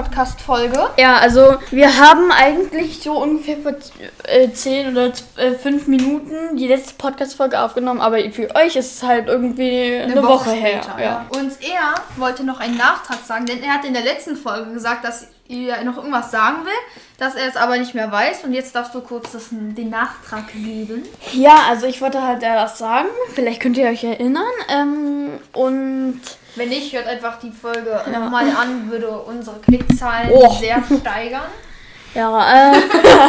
Podcast-Folge. Ja, also wir haben eigentlich so ungefähr vor äh, 10 oder äh, 5 Minuten die letzte Podcast-Folge aufgenommen, aber für euch ist es halt irgendwie eine, eine Woche, Woche her. Später, ja. Und er wollte noch einen Nachtrag sagen, denn er hat in der letzten Folge gesagt, dass ihr noch irgendwas sagen will, dass er es aber nicht mehr weiß. Und jetzt darfst du kurz das, den Nachtrag geben. Ja, also ich wollte halt das sagen. Vielleicht könnt ihr euch erinnern. Ähm, und wenn nicht, hört einfach die Folge ja. nochmal an, würde unsere Klickzahlen oh. sehr steigern. Ja, äh,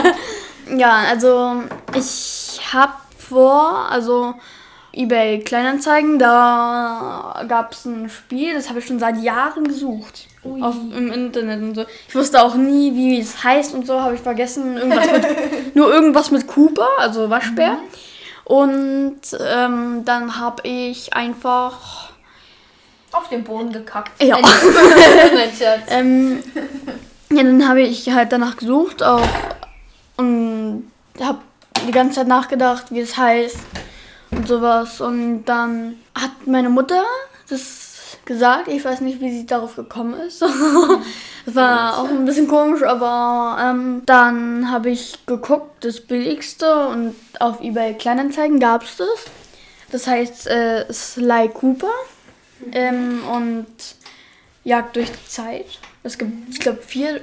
ja, also ich habe vor, also eBay Kleinanzeigen, da gab es ein Spiel, das habe ich schon seit Jahren gesucht. Auf, Im Internet und so. Ich wusste auch nie, wie es heißt und so, habe ich vergessen. Irgendwas mit, nur irgendwas mit Cooper, also Waschbär. Mhm. Und ähm, dann habe ich einfach auf den Boden gekackt. Ja. ähm, ja, dann habe ich halt danach gesucht auch und habe die ganze Zeit nachgedacht, wie es heißt und sowas. Und dann hat meine Mutter das gesagt. Ich weiß nicht, wie sie darauf gekommen ist. das war auch ein bisschen komisch, aber ähm, dann habe ich geguckt, das billigste und auf eBay Kleinanzeigen gab es das. Das heißt äh, Sly Cooper ähm, und Jagd durch die Zeit. Es gibt, ich glaube, vier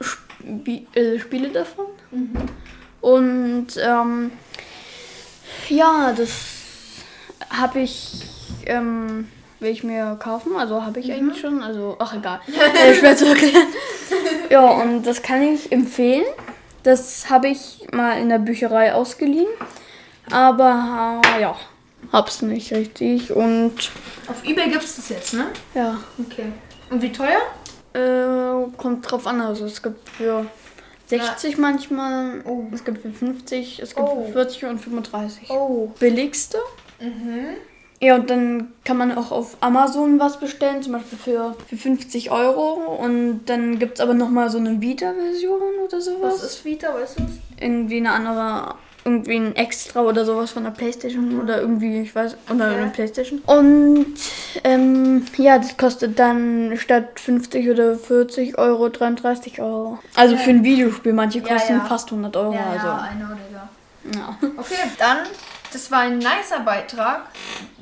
Sp äh, Spiele davon. Mhm. Und ähm, ja, das habe ich, ähm, will ich mir kaufen. Also habe ich mhm. eigentlich schon. Also, ach egal. äh, schwer zu erklären. ja, und das kann ich empfehlen. Das habe ich mal in der Bücherei ausgeliehen. Aber äh, ja, hab's nicht richtig. Und. Auf Ebay gibt's das jetzt, ne? Ja. Okay. Und wie teuer? Äh, kommt drauf an. Also es gibt für 60 ja. manchmal, oh. es gibt für 50, es gibt oh. für 40 und 35. Oh. Billigste. Mhm. Ja, und dann kann man auch auf Amazon was bestellen, zum Beispiel für, für 50 Euro. Und dann gibt es aber nochmal so eine Vita-Version oder sowas. Was ist Vita, weißt du? Irgendwie eine andere irgendwie ein Extra oder sowas von der Playstation oder irgendwie, ich weiß, oder okay. eine Playstation. Und ähm, ja, das kostet dann statt 50 oder 40 Euro 33 Euro. Also okay. für ein Videospiel, manche kosten ja, ja. fast 100 Euro. Ja, also. ja, I know, Digga. Ja. Okay, dann, das war ein nicer Beitrag.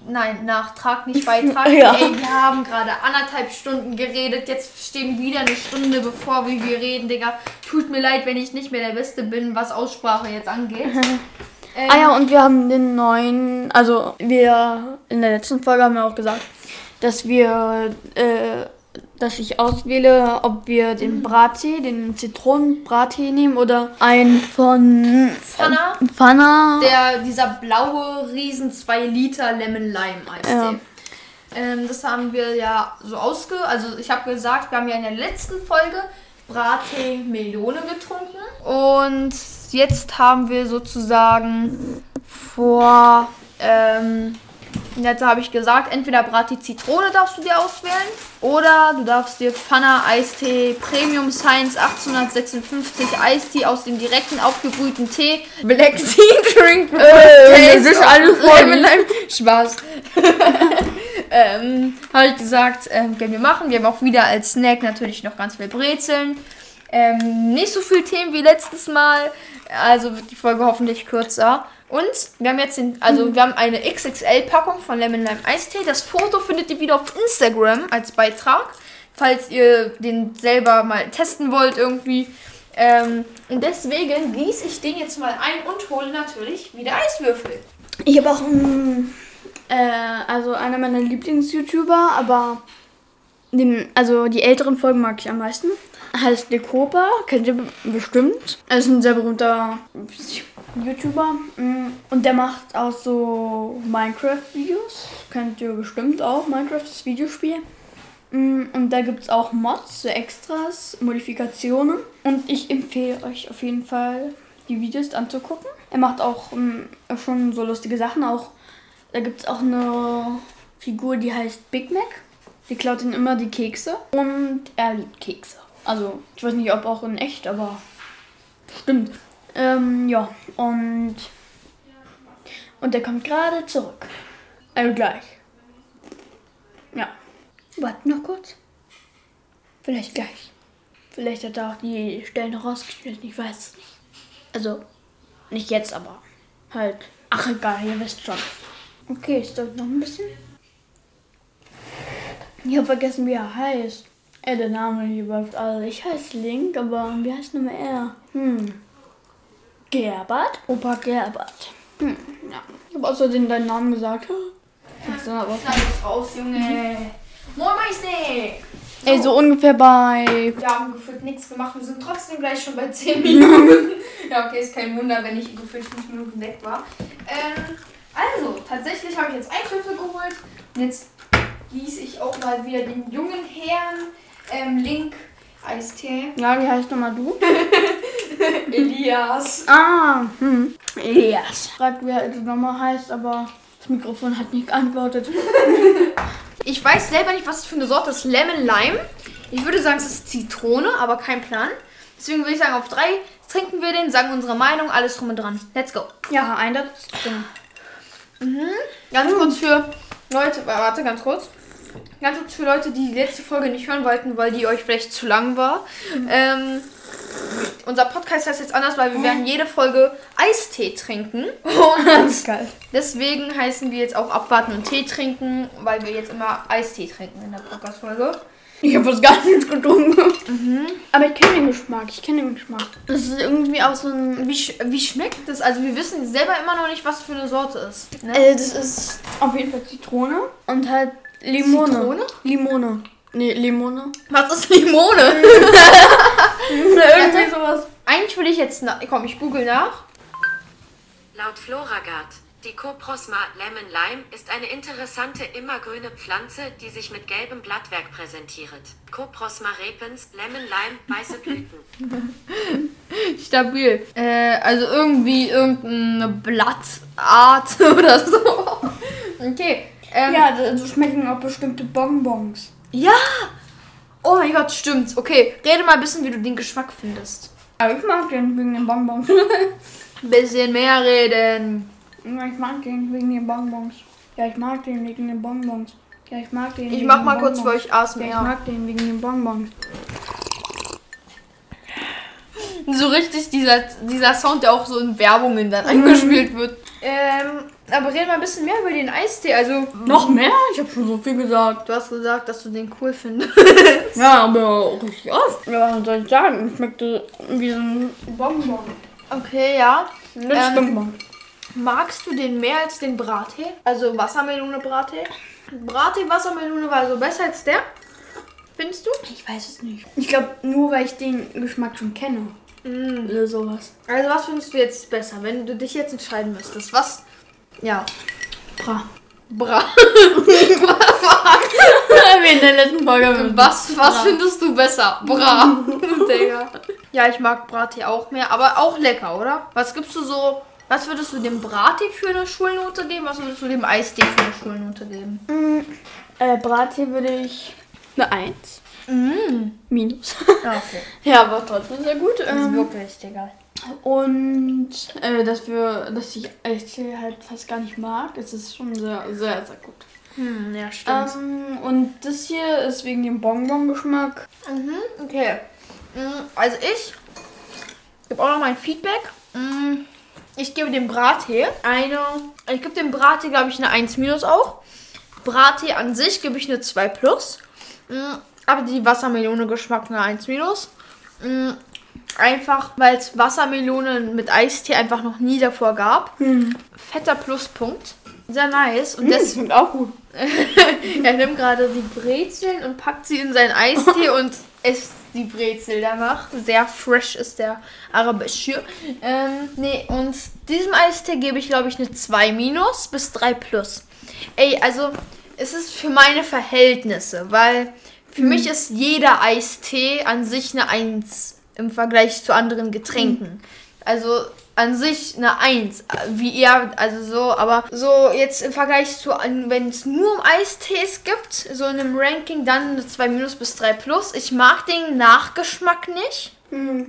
Nein, Nachtrag, nicht Beitrag. ja. Ey, wir haben gerade anderthalb Stunden geredet. Jetzt stehen wieder eine Stunde bevor wir hier reden, Digga. Tut mir leid, wenn ich nicht mehr der Beste bin, was Aussprache jetzt angeht. ähm, ah ja, und wir haben den neuen, also wir in der letzten Folge haben wir auch gesagt, dass wir äh, dass ich auswähle, ob wir den. Brattee, den Zitronenbrattee nehmen oder einen von Fana. Fana. Der, dieser blaue Riesen 2 Liter Lemon Lime Eistee. Ja. Ähm, das haben wir ja so ausge... Also ich habe gesagt, wir haben ja in der letzten Folge Brattee Melone getrunken. Und jetzt haben wir sozusagen vor... Ähm, Jetzt habe ich gesagt, entweder Brati Zitrone darfst du dir auswählen oder du darfst dir Pfanner Eistee Premium Science 1856 Eistee aus dem direkten aufgebrühten Tee Black Tea Drink äh, das ist alles voll Spaß. ähm, habe ich gesagt, ähm, können wir machen. Wir haben auch wieder als Snack natürlich noch ganz viel Brezeln. Ähm, nicht so viel Themen wie letztes Mal, also wird die Folge hoffentlich kürzer. Und wir haben jetzt den, also mhm. wir haben eine XXL-Packung von Lemon Lime Eistee. Das Foto findet ihr wieder auf Instagram als Beitrag, falls ihr den selber mal testen wollt irgendwie. Ähm, und deswegen gieße ich den jetzt mal ein und hole natürlich wieder Eiswürfel. Ich habe auch einen, äh, also einer meiner Lieblings-YouTuber, aber den, also die älteren Folgen mag ich am meisten. Heißt Dekopa, kennt ihr bestimmt. Er ist ein sehr berühmter YouTuber. Mm, und der macht auch so Minecraft-Videos. Kennt ihr bestimmt auch. Minecraft das Videospiel. Mm, und da gibt es auch Mods, so Extras, Modifikationen. Und ich empfehle euch auf jeden Fall, die Videos anzugucken. Er macht auch mm, schon so lustige Sachen. Auch da gibt es auch eine Figur, die heißt Big Mac. Die klaut ihn immer die Kekse. Und er liebt Kekse. Also, ich weiß nicht, ob auch in echt, aber stimmt. Ähm, ja, und. Und der kommt gerade zurück. Also gleich. Ja. Warte noch kurz. Vielleicht gleich. Vielleicht hat er auch die Stellen rausgeschnitten, ich weiß es nicht. Also, nicht jetzt, aber halt. Ach egal, ihr wisst schon. Okay, es dauert noch ein bisschen. Ich habe vergessen, wie er heißt. Äh, der Name läuft alle. Ich heiße Link, aber wie heißt nochmal er? Hm. Gerbert? Opa Gerbert. Hm, ja. Ich habe außerdem deinen Namen gesagt. Jetzt dann aber. Schneid es raus, Junge. Moin Meister! Ey, so ungefähr bei. Wir haben gefühlt nichts gemacht. Wir sind trotzdem gleich schon bei 10 Minuten. ja, okay, ist kein Wunder, wenn ich gefühlt 5 Minuten weg war. Ähm, also, tatsächlich habe ich jetzt Eiswürfel geholt. Und jetzt gieße ich auch mal wieder den jungen Herrn ähm, Link Eistee. Ja, wie heißt nochmal du? Elias. Ah, hm. Elias. Fragt, wer es nochmal heißt, aber das Mikrofon hat nicht geantwortet. Ich weiß selber nicht, was es für eine Sorte ist. Lemon Lime. Ich würde sagen, es ist Zitrone, aber kein Plan. Deswegen würde ich sagen, auf drei trinken wir den, sagen unsere Meinung, alles drum und dran. Let's go. Ja, ein das drin. Mhm. Ganz kurz für Leute, warte, ganz kurz. Ganz kurz für Leute, die die letzte Folge nicht hören wollten, weil die euch vielleicht zu lang war. Ähm, unser Podcast heißt jetzt anders, weil wir werden jede Folge Eistee trinken. Und Geil. deswegen heißen wir jetzt auch abwarten und Tee trinken, weil wir jetzt immer Eistee trinken in der Podcast-Folge. Ich habe was gar nicht getrunken. Aber ich kenne den Geschmack. Ich kenne den Geschmack. Das ist irgendwie auch so ein. Wie, sch wie schmeckt das? Also wir wissen selber immer noch nicht, was für eine Sorte ist. Ne? Äh, das ist auf jeden Fall Zitrone und halt Limone. Zitrone? Limone. Nee, Limone. Was ist Limone? Irgendwie sowas. Eigentlich will ich jetzt, na komm, ich google nach. Laut Floragard, die Coprosma Lemon Lime ist eine interessante immergrüne Pflanze, die sich mit gelbem Blattwerk präsentiert. Coprosma repens, Lemon Lime, weiße Blüten. Stabil. Äh, also irgendwie irgendeine Blattart oder so. Okay. Ähm, Ja, so schmecken auch bestimmte Bonbons. ja. Oh mein Gott, stimmt. Okay, rede mal ein bisschen, wie du den Geschmack findest. Aber ich mag den wegen den Bonbons. Bisschen mehr reden. ja, ich mag den wegen den Bonbons. Ja, ich mag den wegen den Bonbons. Ja, ich mag den Ich mach mal kurz für Bonbons. euch Ja, ich ASMR. mag den wegen den Bonbons. So richtig dieser, dieser Sound, der auch so in Werbungen dann eingespielt wird. Ähm, aber rede mal ein bisschen mehr über den Eistee. Also, Noch mehr? Ich habe schon so viel gesagt. du hast gesagt, dass du den cool findest. Ja, aber auch richtig oft. Ja, was soll ich sagen? Es schmeckte wie so ein Bonbon. Okay, ja. Ähm, Bonbon. Magst du den mehr als den Brattee? Also Wassermelone-Brattee? Brattee, Wassermelone war also besser als der? Findest du? Ich weiß es nicht. Ich glaube, nur weil ich den Geschmack schon kenne. Mm. Oder sowas. Also was findest du jetzt besser, wenn du dich jetzt entscheiden müsstest? Was? Ja. Bra. Bra. Wie in der letzten Folge. Was, was findest du besser? Bra. Digga. Ja, ich mag Brattee auch mehr, aber auch lecker, oder? Was gibst du so? Was würdest du dem Brattee für eine Schulnote geben? Was würdest du dem Eistee für eine Schulnote geben? Äh, Brattee würde ich eine 1. Mm. Minus. Ja, okay. ja, aber trotzdem sehr gut. Ähm, wirklich, Digga. Und äh, dass, wir, dass ich Eistee halt fast gar nicht mag, ist es schon sehr, sehr, sehr gut. Hm, ja, stimmt. Ähm, und das hier ist wegen dem Bonbon-Geschmack. Mhm, okay. Mm, Also ich gebe auch noch mein Feedback. Mm, Ich gebe dem Brattee eine. Ich gebe dem Brattee, glaube ich, eine 1 minus auch. Brattee an sich gebe ich eine 2 plus. Mm, Aber die Wassermelone Geschmack eine 1 minus. Einfach, weil es Wassermelone mit Eistee einfach noch nie davor gab. Fetter Pluspunkt. Sehr nice. Und Das das, schmeckt auch gut. er nimmt gerade die Brezeln und packt sie in seinen Eistee und isst die Brezel danach. Sehr fresh ist der Arabisch hier. Ähm, nee, und diesem Eistee gebe ich, glaube ich, eine 2 minus bis 3 plus. Ey, also es ist für meine Verhältnisse, weil für mich ist jeder Eistee an sich eine 1 im Vergleich zu anderen Getränken. Also an sich eine 1, wie ihr, also so, aber so jetzt im Vergleich zu, wenn es nur um Eistees gibt, so in einem Ranking, dann eine 2 minus bis 3 plus. Ich mag den Nachgeschmack nicht.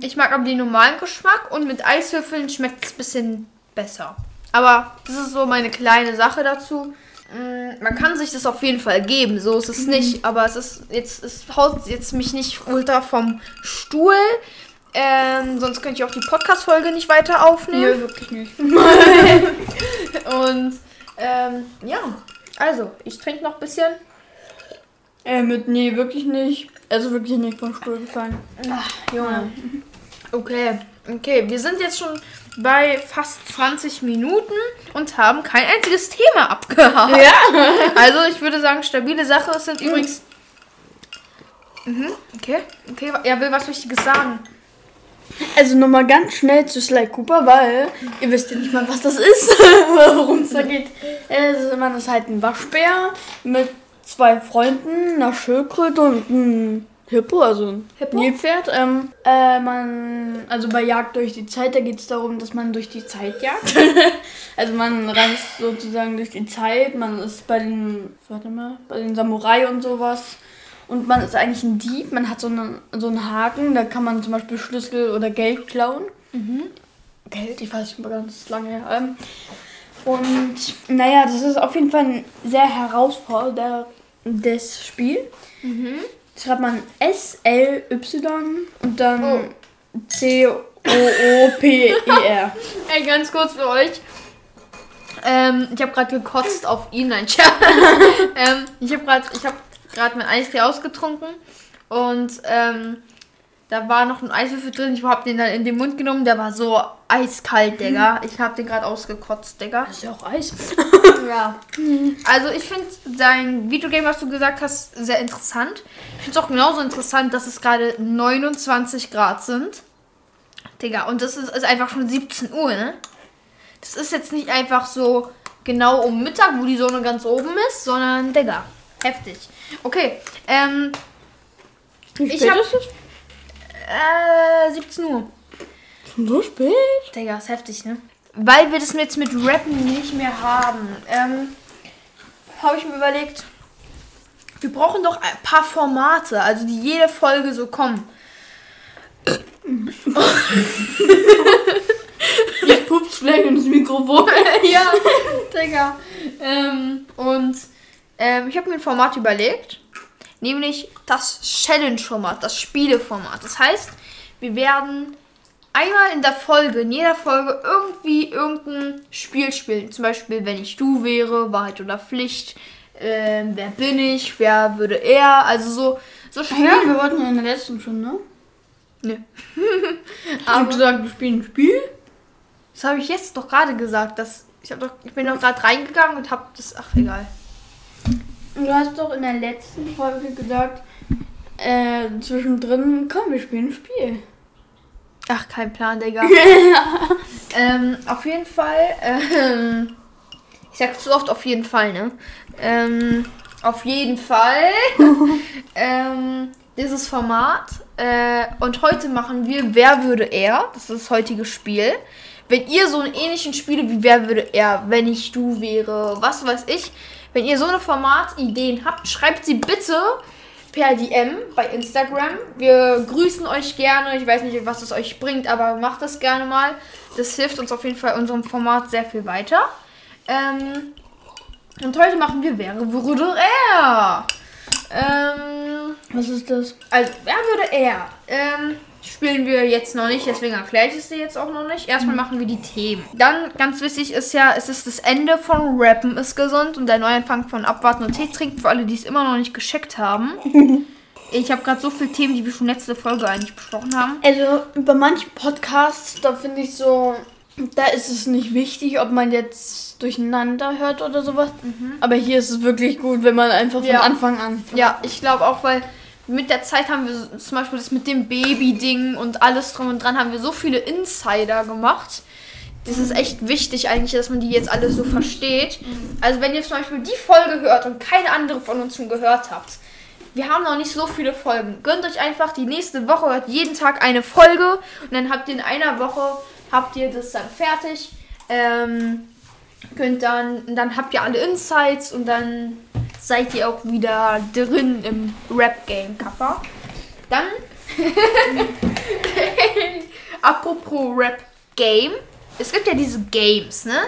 Ich mag aber den normalen Geschmack und mit Eiswürfeln schmeckt es ein bisschen besser. Aber das ist so meine kleine Sache dazu. Mm, Man kann sich das auf jeden Fall geben, so ist es nicht. Aber es ist jetzt, es haut jetzt mich nicht ultra vom Stuhl. Ähm, sonst könnte ich auch die Podcast-Folge nicht weiter aufnehmen. wirklich nicht. Und ähm, ja, also, ich trinke noch ein bisschen. Äh, mit, nee, wirklich nicht. Also wirklich nicht vom Stuhl gefallen. Ach, Junge. Okay, okay, wir sind jetzt schon bei fast 20 Minuten und haben kein einziges Thema abgehakt. Ja. Also ich würde sagen, stabile Sache. Es sind übrigens. Mhm, okay, okay. Er will was Wichtiges sagen. Also nochmal ganz schnell zu Sly Cooper, weil ihr wisst ja nicht mal, was das ist, worum es da geht. Also, man ist halt ein Waschbär mit zwei Freunden, einer Schildkröte und einem Hippo, also ein Hippo? Nilpferd. Ähm, äh, man, also bei Jagd durch die Zeit, da geht es darum, dass man durch die Zeit jagt. also man reist sozusagen durch die Zeit, man ist bei den, warte mal, bei den Samurai und sowas. Und man ist eigentlich ein Dieb, man hat so, eine, so einen Haken, da kann man zum Beispiel Schlüssel oder Geld klauen. Geld, ich weiß mehr ganz lange her. Ähm, und naja, das ist auf jeden Fall ein sehr herausforderndes Spiel. Schreibt man S-L-Y und dann Oh. C-O-O-P-E-R. Ey, ganz kurz für euch. Ähm, ich habe gerade gekotzt auf ihn, nein, ähm, ich habe gerade ich hab grad mein Eistee ausgetrunken und ähm, da war noch ein Eiswürfel drin. Ich habe den dann in den Mund genommen. Der war so eiskalt, Digga. Ich habe den gerade ausgekotzt, Digga. ist ja auch Eis. Ja. Also ich finde dein Videogame, was du gesagt hast, sehr interessant. Ich finde es auch genauso interessant, dass es gerade 29 Grad sind. Digga, und das ist, ist einfach schon 17 Uhr, ne? Das ist jetzt nicht einfach so genau um Mittag, wo die Sonne ganz oben ist, sondern, Digga, heftig. Okay, ähm, Wie Ich spät hab- ist es? Äh, 17 Uhr. Schon so spät? Digga, ist heftig, ne? Weil wir das jetzt mit Rappen nicht mehr haben, ähm, habe ich mir überlegt, wir brauchen doch ein paar Formate, also die jede Folge so kommen. Ich pups gleich ins Mikrofon. ja, Digga. Ähm, und ähm, ich habe mir ein Format überlegt, nämlich das Challenge-Format, das Spieleformat. Das heißt, wir werden einmal in der Folge, in jeder Folge irgendwie irgendein Spiel spielen. Zum Beispiel, wenn ich du wäre, Wahrheit oder Pflicht. Ähm, wer bin ich? Wer würde er? Also so, so Spiele. Ja, wir wollten ja in der letzten schon, ne? Nö. Ich hab gesagt, wir spielen ein Spiel. Das habe ich jetzt doch gerade gesagt. Dass ich, doch, ich bin doch gerade reingegangen und habe das. Ach, egal. Du hast doch in der letzten Folge gesagt, äh, zwischendrin, komm, wir spielen ein Spiel. Ach, kein Plan, Digga. ähm, auf jeden Fall, ähm, ich sag zu oft auf jeden Fall, ne? Ähm, auf jeden Fall, ähm, dieses Format. Äh, und heute machen wir Wer würde er? Das ist das heutige Spiel. Wenn ihr so einen ähnlichen Spiele wie Wer würde er, wenn ich du wäre, was weiß ich, wenn ihr so eine Formatideen habt, schreibt sie bitte per DM bei Instagram. Wir grüßen euch gerne. Ich weiß nicht, was es euch bringt, aber macht das gerne mal. Das hilft uns auf jeden Fall unserem Format sehr viel weiter. Ähm, und heute machen wir Wäre würde er. Ähm, Was ist das? also, wer würde er? Ähm, spielen wir jetzt noch nicht, deswegen erkläre ich es dir jetzt auch noch nicht. Erstmal machen wir die Themen. Dann, ganz wichtig ist ja, es ist das Ende von Rappen ist gesund und der Neuanfang von Abwarten und Tee trinken, für alle, die es immer noch nicht gescheckt haben. Ich habe gerade so viele Themen, die wir schon letzte Folge eigentlich besprochen haben. Also, bei manchen Podcasts, da finde ich so, da ist es nicht wichtig, ob man jetzt durcheinander hört oder sowas. Aber hier ist es wirklich gut, wenn man einfach von Ja. Anfang an. Ja, ich glaube auch, weil mit der Zeit haben wir zum Beispiel das mit dem Baby-Ding und alles drum und dran, haben wir so viele Insider gemacht. Das ist echt wichtig eigentlich, dass man die jetzt alle so versteht. Also wenn ihr zum Beispiel die Folge hört und keine andere von uns schon gehört habt, wir haben noch nicht so viele Folgen. Gönnt euch einfach die nächste Woche, hört jeden Tag eine Folge und dann habt ihr in einer Woche, habt ihr das dann fertig. Ähm, könnt dann, dann habt ihr alle Insights und dann seid ihr auch wieder drin im Rap-Game, Kappa. Dann, apropos Rap-Game, es gibt ja diese Games, ne?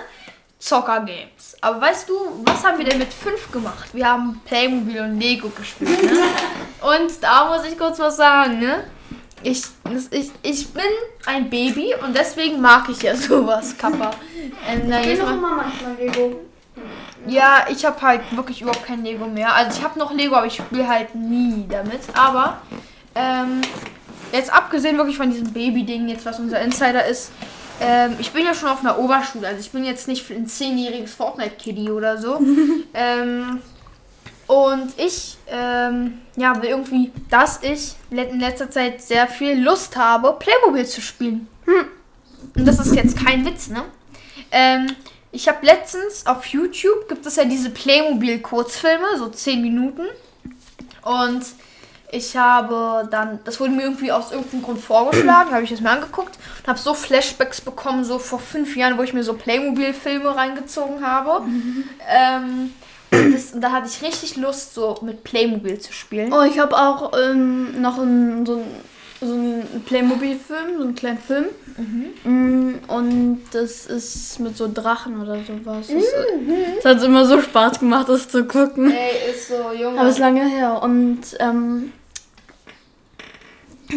Zocker-Games. Aber weißt du, was haben wir denn mit fünf gemacht? Wir haben Playmobil und Lego gespielt, ne? Und da muss ich kurz was sagen, ne? Ich, ich, ich bin ein Baby und deswegen mag ich ja sowas, Kappa. Ähm, Ich jetzt noch immer manchmal Lego. Ja, ich habe halt wirklich überhaupt kein Lego mehr. Also ich habe noch Lego, aber ich spiele halt nie damit. Aber ähm, jetzt abgesehen wirklich von diesem Baby-Ding, jetzt was unser Insider ist, ähm, ich bin ja schon auf einer Oberschule. Also ich bin jetzt nicht ein zehnjähriges Fortnite-Kiddy oder so. ähm, und ich, ähm, ja, will irgendwie, dass ich in letzter Zeit sehr viel Lust habe, Playmobil zu spielen. Hm. Und das ist jetzt kein Witz, ne? Ähm, ich habe letztens auf YouTube gibt es ja diese Playmobil-Kurzfilme, so 10 Minuten. Und ich habe dann, das wurde mir irgendwie aus irgendeinem Grund vorgeschlagen, habe ich es mir angeguckt und habe so Flashbacks bekommen, so vor fünf Jahren, wo ich mir so Playmobil-Filme reingezogen habe. Ähm, und das, da hatte ich richtig Lust, so mit Playmobil zu spielen. Oh, ich habe auch ähm, noch ein, so einen so einen Playmobil-Film, so einen kleinen Film. Mm, Und das ist mit so Drachen oder sowas. Das, das hat immer so Spaß gemacht, das zu gucken. Ey, ist so, Junge. Aber es ist lange her. Und ähm,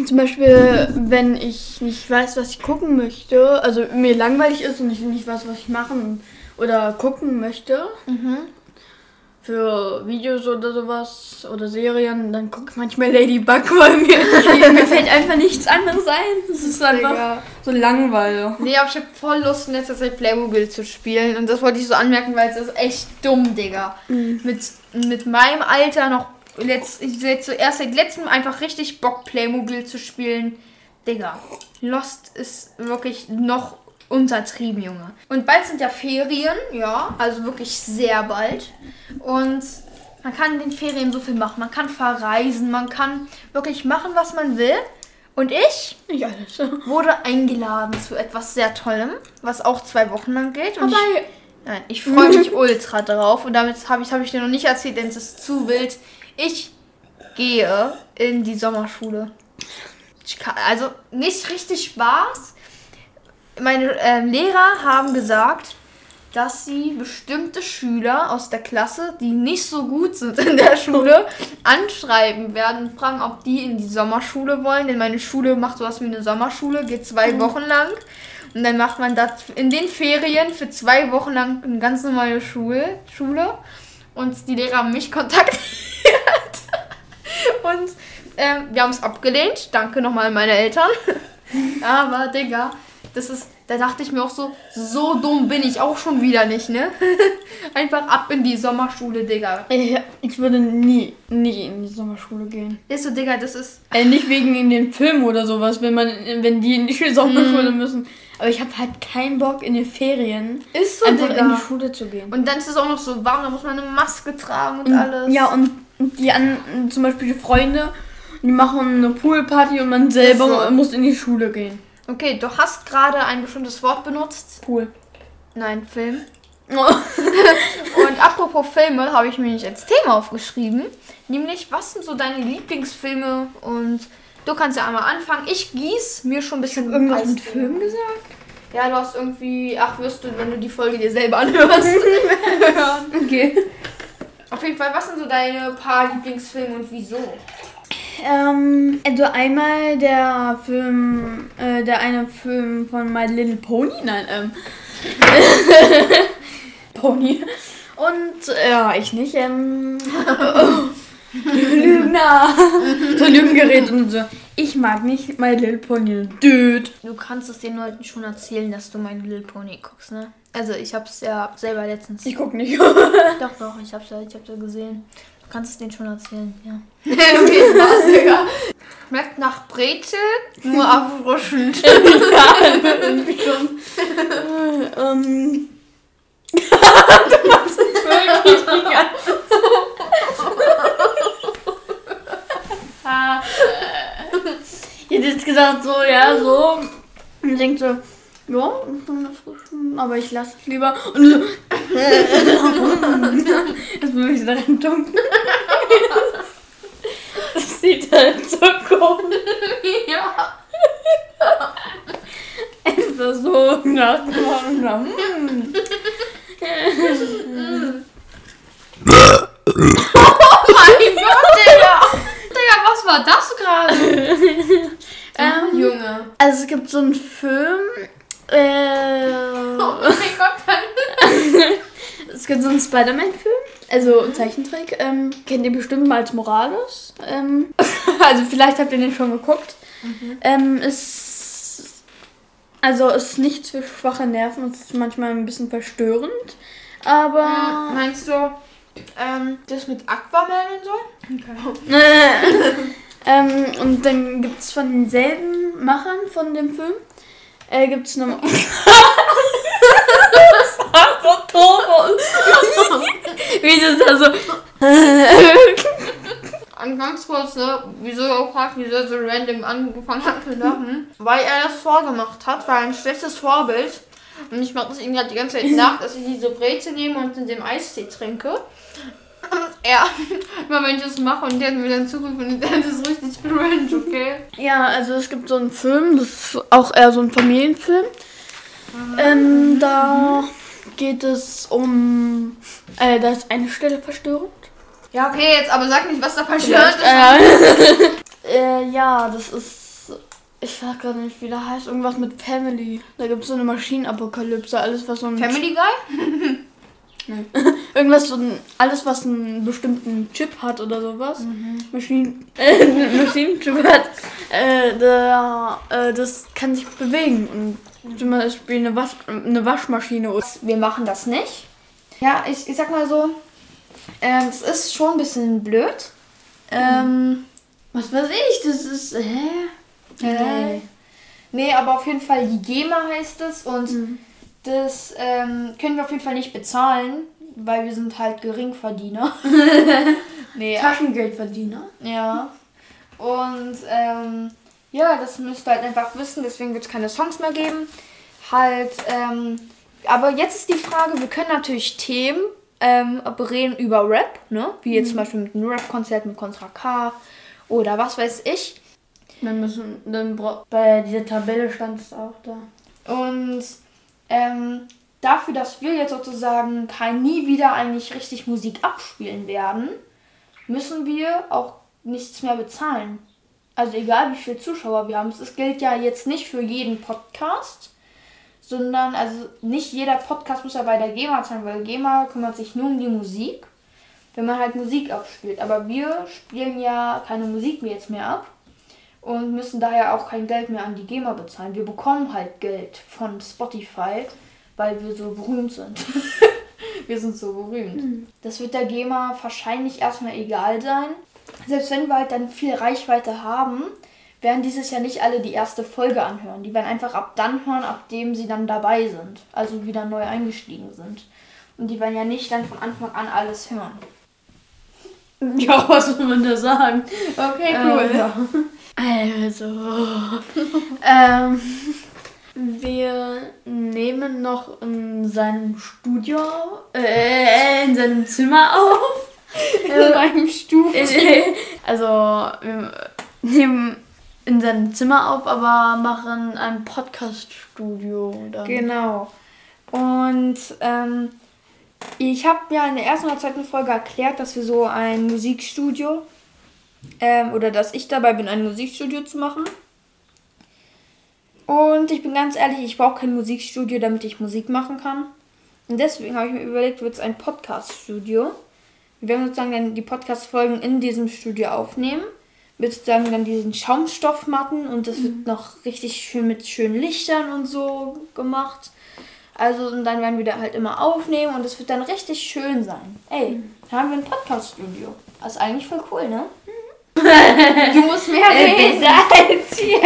zum Beispiel, wenn ich nicht weiß, was ich gucken möchte, also mir langweilig ist und ich nicht weiß, was ich machen oder gucken möchte, für Videos oder sowas oder Serien, dann gucke ich manchmal Ladybug, weil mir, mir fällt einfach nichts anderes ein. Das ist einfach Digga. so langweilig. Nee, aber ich hab voll Lust in letzter Zeit Playmobil zu spielen. Und das wollte ich so anmerken, weil es ist echt dumm, Digga. Mit, mit meinem Alter noch letzt, ich jetzt so erst seit letztem einfach richtig Bock, Playmobil zu spielen. Digga, Lost ist wirklich noch untertrieben, Junge. Und bald sind ja Ferien, ja, also wirklich sehr bald. Und man kann in den Ferien so viel machen. Man kann verreisen, man kann wirklich machen, was man will. Und ich alles. wurde eingeladen zu etwas sehr Tollem, was auch zwei Wochen lang geht. Und ich, nein, ich freue mich ultra drauf. Und damit habe ich, hab ich dir noch nicht erzählt, denn es ist zu wild. Ich gehe in die Sommerschule. Kann, also nicht richtig Spaß. Meine ähm, Lehrer haben gesagt, dass sie bestimmte Schüler aus der Klasse, die nicht so gut sind in der Schule, anschreiben werden und fragen, ob die in die Sommerschule wollen. Denn meine Schule macht sowas wie eine Sommerschule, geht zwei Wochen lang. Und dann macht man das in den Ferien für zwei Wochen lang eine ganz normale Schule. Schule. Und die Lehrer haben mich kontaktiert. Und ähm, wir haben es abgelehnt. Danke nochmal an meine Eltern. Aber, Digga, das ist. Da dachte ich mir auch so, so dumm bin ich auch schon wieder nicht, ne? Einfach ab in die Sommerschule, Digga. Ich, ich würde nie, nie in die Sommerschule gehen. Ist so, Digga, das ist. Äh, nicht wegen in den Filmen oder sowas, wenn man, wenn die in die Sommerschule müssen. Aber ich habe halt keinen Bock in den Ferien Ist so, einfach in Digga. die Schule zu gehen. Und dann ist es auch noch so warm, da muss man eine Maske tragen und alles. Ja, und die an, zum Beispiel die Freunde, die machen eine Poolparty und man selber so. muss in die Schule gehen. Okay, du hast gerade ein bestimmtes Wort benutzt. Pool. Nein, Film. Und apropos Filme, habe ich mir nicht als Thema aufgeschrieben. Nämlich, was sind so deine Lieblingsfilme? Und du kannst ja einmal anfangen. Ich gieß mir schon ein bisschen Irgendwas mit. Film gesagt? Ja, du hast irgendwie, ach, wirst du, wenn du die Folge dir selber anhörst. Okay. Auf jeden Fall, was sind so deine paar Lieblingsfilme und wieso? Ähm, also einmal der Film, äh, der eine Film von My Little Pony, nein, ähm, Pony. Und, äh, ja, ich nicht, ähm, Lügner. so Lügengerät und so. Ich mag nicht My Little Pony. Dude. Du kannst es den Leuten schon erzählen, dass du mein Little Pony guckst, ne? Also, ich hab's ja selber letztens. Ich guck nicht. Doch, doch, ich hab's ja, ich hab's ja gesehen. Du kannst es denen schon erzählen, ja. okay, Spaß, Digga. Schmeckt nach Brezel, nur erfrischend. Irgendwie schon. ähm. du machst es wirklich die ganze Ich hätte jetzt gesagt, so, ja, so. Und denkt so, ja, ist schon erfrischend, aber ich lasse es lieber. Und so, Jetzt muss ich daran dunkeln. Das sieht halt so komisch. Ja. Es ist so nach Oh mein Gott, Digga! Digga, was war das gerade? ähm, ähm Junge. Also es gibt so einen Film. Äh, gibt so einen Spider-Man-Film. Also einen Zeichentrick. Ähm, kennt ihr bestimmt mal als Morales. Ähm, also vielleicht habt ihr den schon geguckt. Ähm, ist. Also ist nichts für schwache Nerven. Ist manchmal ein bisschen verstörend. Aber. Meinst du, ähm, das mit Aquaman und so? ähm, und dann gibt es von denselben Machern von dem Film, äh, gibt es noch. das doof. Wie das da so. Und ganz kurz, ne, wieso auch fragt, wieso er so random angefangen hat zu lachen? Weil er das vorgemacht hat, war ein schlechtes Vorbild. Und ich mache das irgendwie halt die ganze Zeit nach, dass ich diese Breze nehme und in dem Eistee trinke. Und er, immer wenn ich das mache und der hat mir dann zugerufen und der ist richtig cringe, okay? Ja, also es gibt so einen Film, das ist auch eher so ein Familienfilm. Ähm, da geht es um. Äh, da ist eine Stelle verstörend. Ja, okay, jetzt aber sag nicht, was da passiert ist. Äh, äh, ja, das ist. Ich weiß gerade nicht, wie der heißt. Irgendwas mit Family. Da gibt es so eine Maschinenapokalypse. Alles, was so ein. Family Guy? Irgendwas so ein. Alles, was einen bestimmten Chip hat oder sowas. Maschinen. Äh, Maschinenchip hat. Äh, der, äh, das kann sich bewegen. Und zum Beispiel eine, Wasch, eine Waschmaschine. oder- Wir machen das nicht. Ja, ich, ich sag mal so, ähm, es ist schon ein bisschen blöd. Ähm, Was weiß ich, das ist. Hä? äh, nee, aber auf jeden Fall die GEMA heißt es und das ähm, können wir auf jeden Fall nicht bezahlen, weil wir sind halt Geringverdiener. nee, Taschengeldverdiener. ja. Und ähm, ja, das müsst ihr halt einfach wissen, deswegen wird es keine Songs mehr geben. Halt, ähm, aber jetzt ist die Frage, wir können natürlich Themen ähm, reden über Rap, ne? Wie jetzt zum Beispiel mit einem Rap-Konzert mit Contra K oder was weiß ich. Dann müssen. Dann bei dieser Tabelle stand es auch da. Und ähm, dafür, dass wir jetzt sozusagen kein nie wieder eigentlich richtig Musik abspielen werden, müssen wir auch nichts mehr bezahlen. Also egal wie viele Zuschauer wir haben. Es gilt ja jetzt nicht für jeden Podcast, sondern also nicht jeder Podcast muss ja bei der GEMA sein, weil GEMA kümmert sich nur um die Musik, wenn man halt Musik abspielt. Aber wir spielen ja keine Musik mehr jetzt mehr ab und müssen daher auch kein Geld mehr an die GEMA bezahlen. Wir bekommen halt Geld von Spotify, weil wir so berühmt sind. wir sind so berühmt. Das wird der GEMA wahrscheinlich erstmal egal sein. Selbst wenn wir halt dann viel Reichweite haben, werden dieses Jahr nicht alle die erste Folge anhören. Die werden einfach ab dann hören, ab dem sie dann dabei sind. Also wieder neu eingestiegen sind. Und die werden ja nicht dann von Anfang an alles hören. Ja, was soll man da sagen? Okay, Ähm, ja. Also. ähm, wir nehmen noch in seinem Studio, äh, in seinem Zimmer auf. In meinem Stuhl. also, wir nehmen in seinem Zimmer auf, aber machen ein Podcast-Studio. dann. Genau. Und ähm, ich habe ja in der ersten oder zweiten Folge erklärt, dass wir so ein Musikstudio ähm, oder dass ich dabei bin, ein Musikstudio zu machen. Und ich bin ganz ehrlich, ich brauche kein Musikstudio, damit ich Musik machen kann. Und deswegen habe ich mir überlegt, wird es ein Podcast-Studio. Wir werden sozusagen dann die Podcast-Folgen in diesem Studio aufnehmen. Mit sozusagen dann diesen Schaumstoffmatten und das wird noch richtig schön mit schönen Lichtern und so gemacht. Also und dann werden wir da halt immer aufnehmen und es wird dann richtig schön sein. Ey, da haben wir ein Podcast-Studio. Das ist eigentlich voll cool, ne? du musst mehr reden. als hier.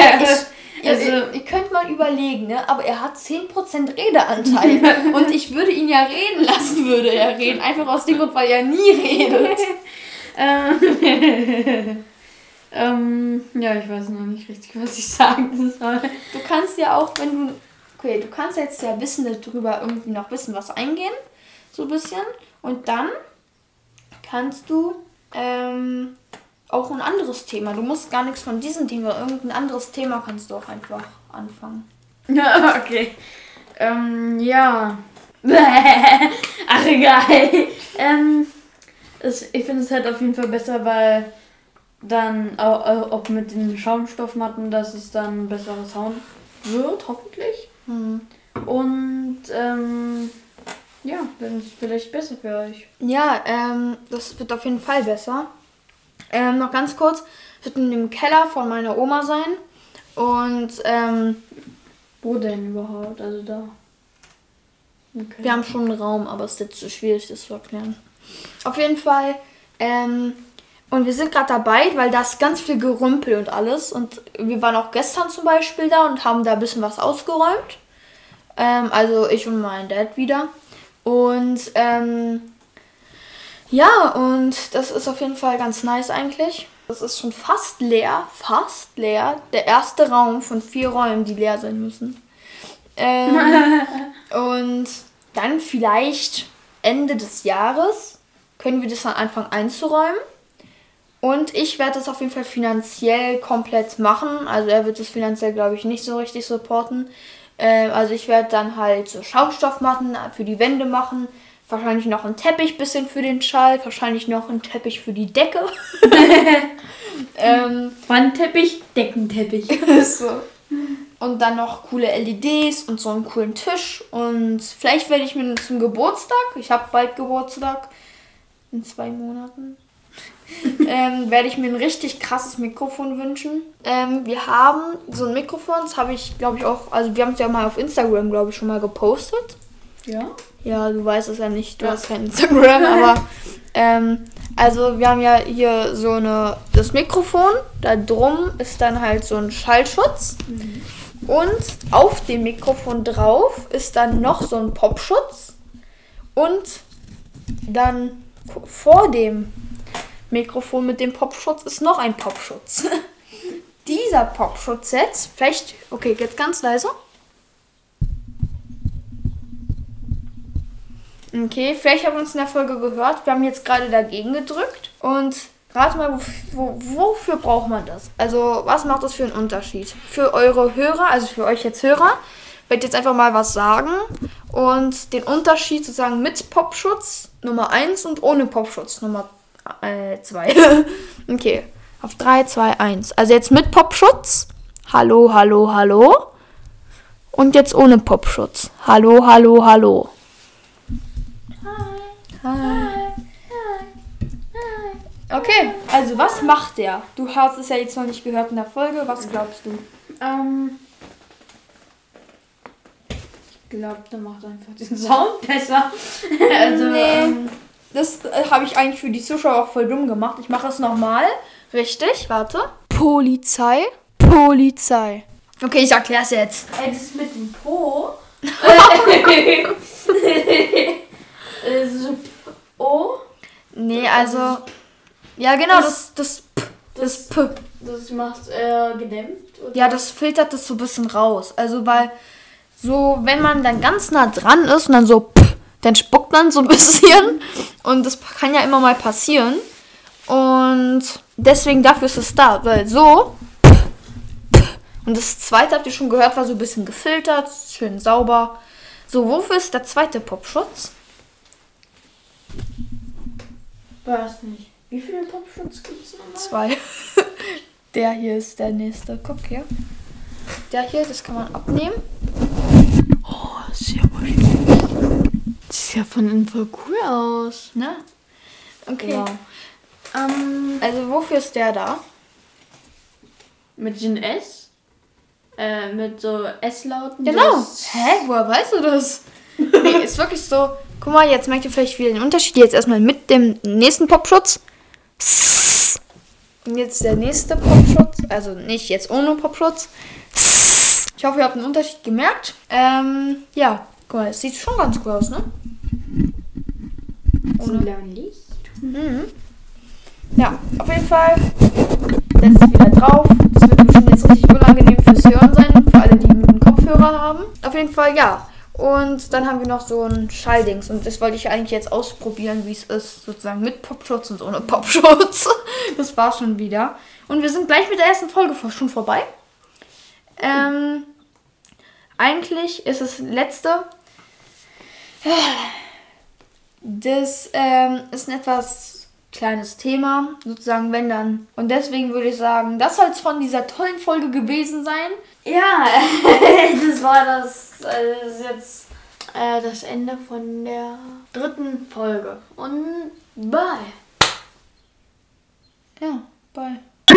Also, ihr, ihr könnt mal überlegen, ne? Aber er hat 10% Redeanteil. und ich würde ihn ja reden lassen, würde er reden. Einfach aus dem Grund, weil er nie redet. Ähm, ähm, ja, ich weiß noch nicht richtig, was ich sagen soll. Du kannst ja auch, wenn du. Okay, du kannst jetzt ja Wissen darüber irgendwie noch wissen, was eingehen. So ein bisschen. Und dann kannst du ähm, auch ein anderes Thema. Du musst gar nichts von diesem Thema, irgendein anderes Thema kannst du auch einfach anfangen. Ja, okay. Ähm, ja. Ach, egal. Ähm, es, ich finde es halt auf jeden Fall besser, weil dann auch, auch mit den Schaumstoffmatten, das ist dann ein besserer Sound. wird, hoffentlich. Und ähm, ja, dann ist es vielleicht besser für euch. Ja, ähm, das wird auf jeden Fall besser. Ähm, noch ganz kurz, wird in dem Keller von meiner Oma sein. Und ähm, Wo denn überhaupt? Also da. Okay. wir haben schon einen Raum, aber es ist jetzt zu schwierig, das zu erklären. Auf jeden Fall, ähm, und wir sind gerade dabei, weil da ist ganz viel Gerümpel und alles. Und wir waren auch gestern zum Beispiel da und haben da ein bisschen was ausgeräumt. Ähm, also ich und mein Dad wieder. Und ähm, ja, und das ist auf jeden Fall ganz nice eigentlich. Das ist schon fast leer, fast leer. Der erste Raum von vier Räumen, die leer sein müssen. Ähm, und dann vielleicht Ende des Jahres können wir das dann anfangen einzuräumen. Und ich werde das auf jeden Fall finanziell komplett machen. Also er wird das finanziell, glaube ich, nicht so richtig supporten. Ähm, also ich werde dann halt so Schaumstoffmatten für die Wände machen. Wahrscheinlich noch einen Teppich bisschen für den Schall. Wahrscheinlich noch einen Teppich für die Decke. ähm, Wandteppich, Deckenteppich. so. Und dann noch coole LEDs und so einen coolen Tisch. Und vielleicht werde ich mir zum Geburtstag, ich habe bald Geburtstag, in zwei Monaten, ähm, werde ich mir ein richtig krasses Mikrofon wünschen. Ähm, wir haben so ein Mikrofon, das habe ich, glaube ich, auch, also wir haben es ja mal auf Instagram, glaube ich, schon mal gepostet. Ja. Ja, du weißt es ja nicht, du hast kein Instagram, aber ähm, also wir haben ja hier so eine das Mikrofon, da drum ist dann halt so ein Schallschutz und auf dem Mikrofon drauf ist dann noch so ein Popschutz und dann vor dem Mikrofon mit dem Popschutz ist noch ein Popschutz. Dieser Popschutz jetzt, vielleicht, okay, jetzt ganz leise. Okay, vielleicht habt ihr uns in der Folge gehört. Wir haben jetzt gerade dagegen gedrückt. Und rate mal, wo, wo, wofür braucht man das? Also, was macht das für einen Unterschied? Für eure Hörer, also für euch jetzt Hörer, werde jetzt einfach mal was sagen. Und den Unterschied sozusagen mit Popschutz Nummer 1 und ohne Popschutz Nummer 2. okay, auf 3, 2, 1. Also jetzt mit Popschutz. Hallo, hallo, hallo. Und jetzt ohne Popschutz. Hallo, hallo, hallo. Okay, also was macht der? Du hast es ja jetzt noch nicht gehört in der Folge. Was glaubst du? Ähm. Ich glaube, der macht einfach diesen Sound besser. also, nee, ähm, das äh, habe ich eigentlich für die Zuschauer auch voll dumm gemacht. Ich mache es nochmal. Richtig, warte. Polizei. Polizei. Okay, ich erkläre es jetzt. ey, das ist mit dem Po. äh, so, oh. Nee, also. Ja, genau, das, das, P, das P. Das macht äh, gedämpft. Oder? Ja, das filtert das so ein bisschen raus. Also, weil so, wenn man dann ganz nah dran ist und dann so, pff, dann spuckt man so ein bisschen. Und das kann ja immer mal passieren. Und deswegen dafür ist es da. Weil so. Und das zweite, habt ihr schon gehört, war so ein bisschen gefiltert, schön sauber. So, wofür ist der zweite Popschutz? Weiß nicht. Wie viele Popschutz gibt es nochmal? Zwei. der hier ist der nächste. Guck hier. Der hier, das kann man abnehmen. Oh, das sieht aber schön. Das sieht ja von innen voll cool aus. Ne? Okay. Ja. Ähm, Also, wofür ist der da? mit den S? Äh, mit so S-Lauten. Genau. Hä? Woher weißt du das? nee, ist wirklich so. Guck mal, jetzt merkt ihr vielleicht wieder den Unterschied. Jetzt erstmal mit dem nächsten Popschutz. Und jetzt der nächste Popschutz. Also nicht jetzt ohne Popschutz. Ich hoffe, ihr habt den Unterschied gemerkt. Ähm, ja. Guck mal, es sieht schon ganz cool aus, ne? Blauen Licht. Mhm. Ja, auf jeden Fall. Setzt es wieder drauf. Das wird bestimmt jetzt richtig unangenehm fürs Hören sein, für alle, die einen Kopfhörer haben. Auf jeden Fall, ja. Und dann haben wir noch so ein Schalldings. Und das wollte ich eigentlich jetzt ausprobieren, wie es ist, sozusagen mit Popschutz und ohne Popschutz. Das war schon wieder. Und wir sind gleich mit der ersten Folge schon vorbei. Ähm, eigentlich ist es letzte. Das ähm, ist ein etwas kleines Thema, sozusagen, wenn dann. Und deswegen würde ich sagen, das soll es von dieser tollen Folge gewesen sein. Ja, das war das, äh, das ist jetzt äh, das Ende von der dritten Folge. Und bye. Ja, bye.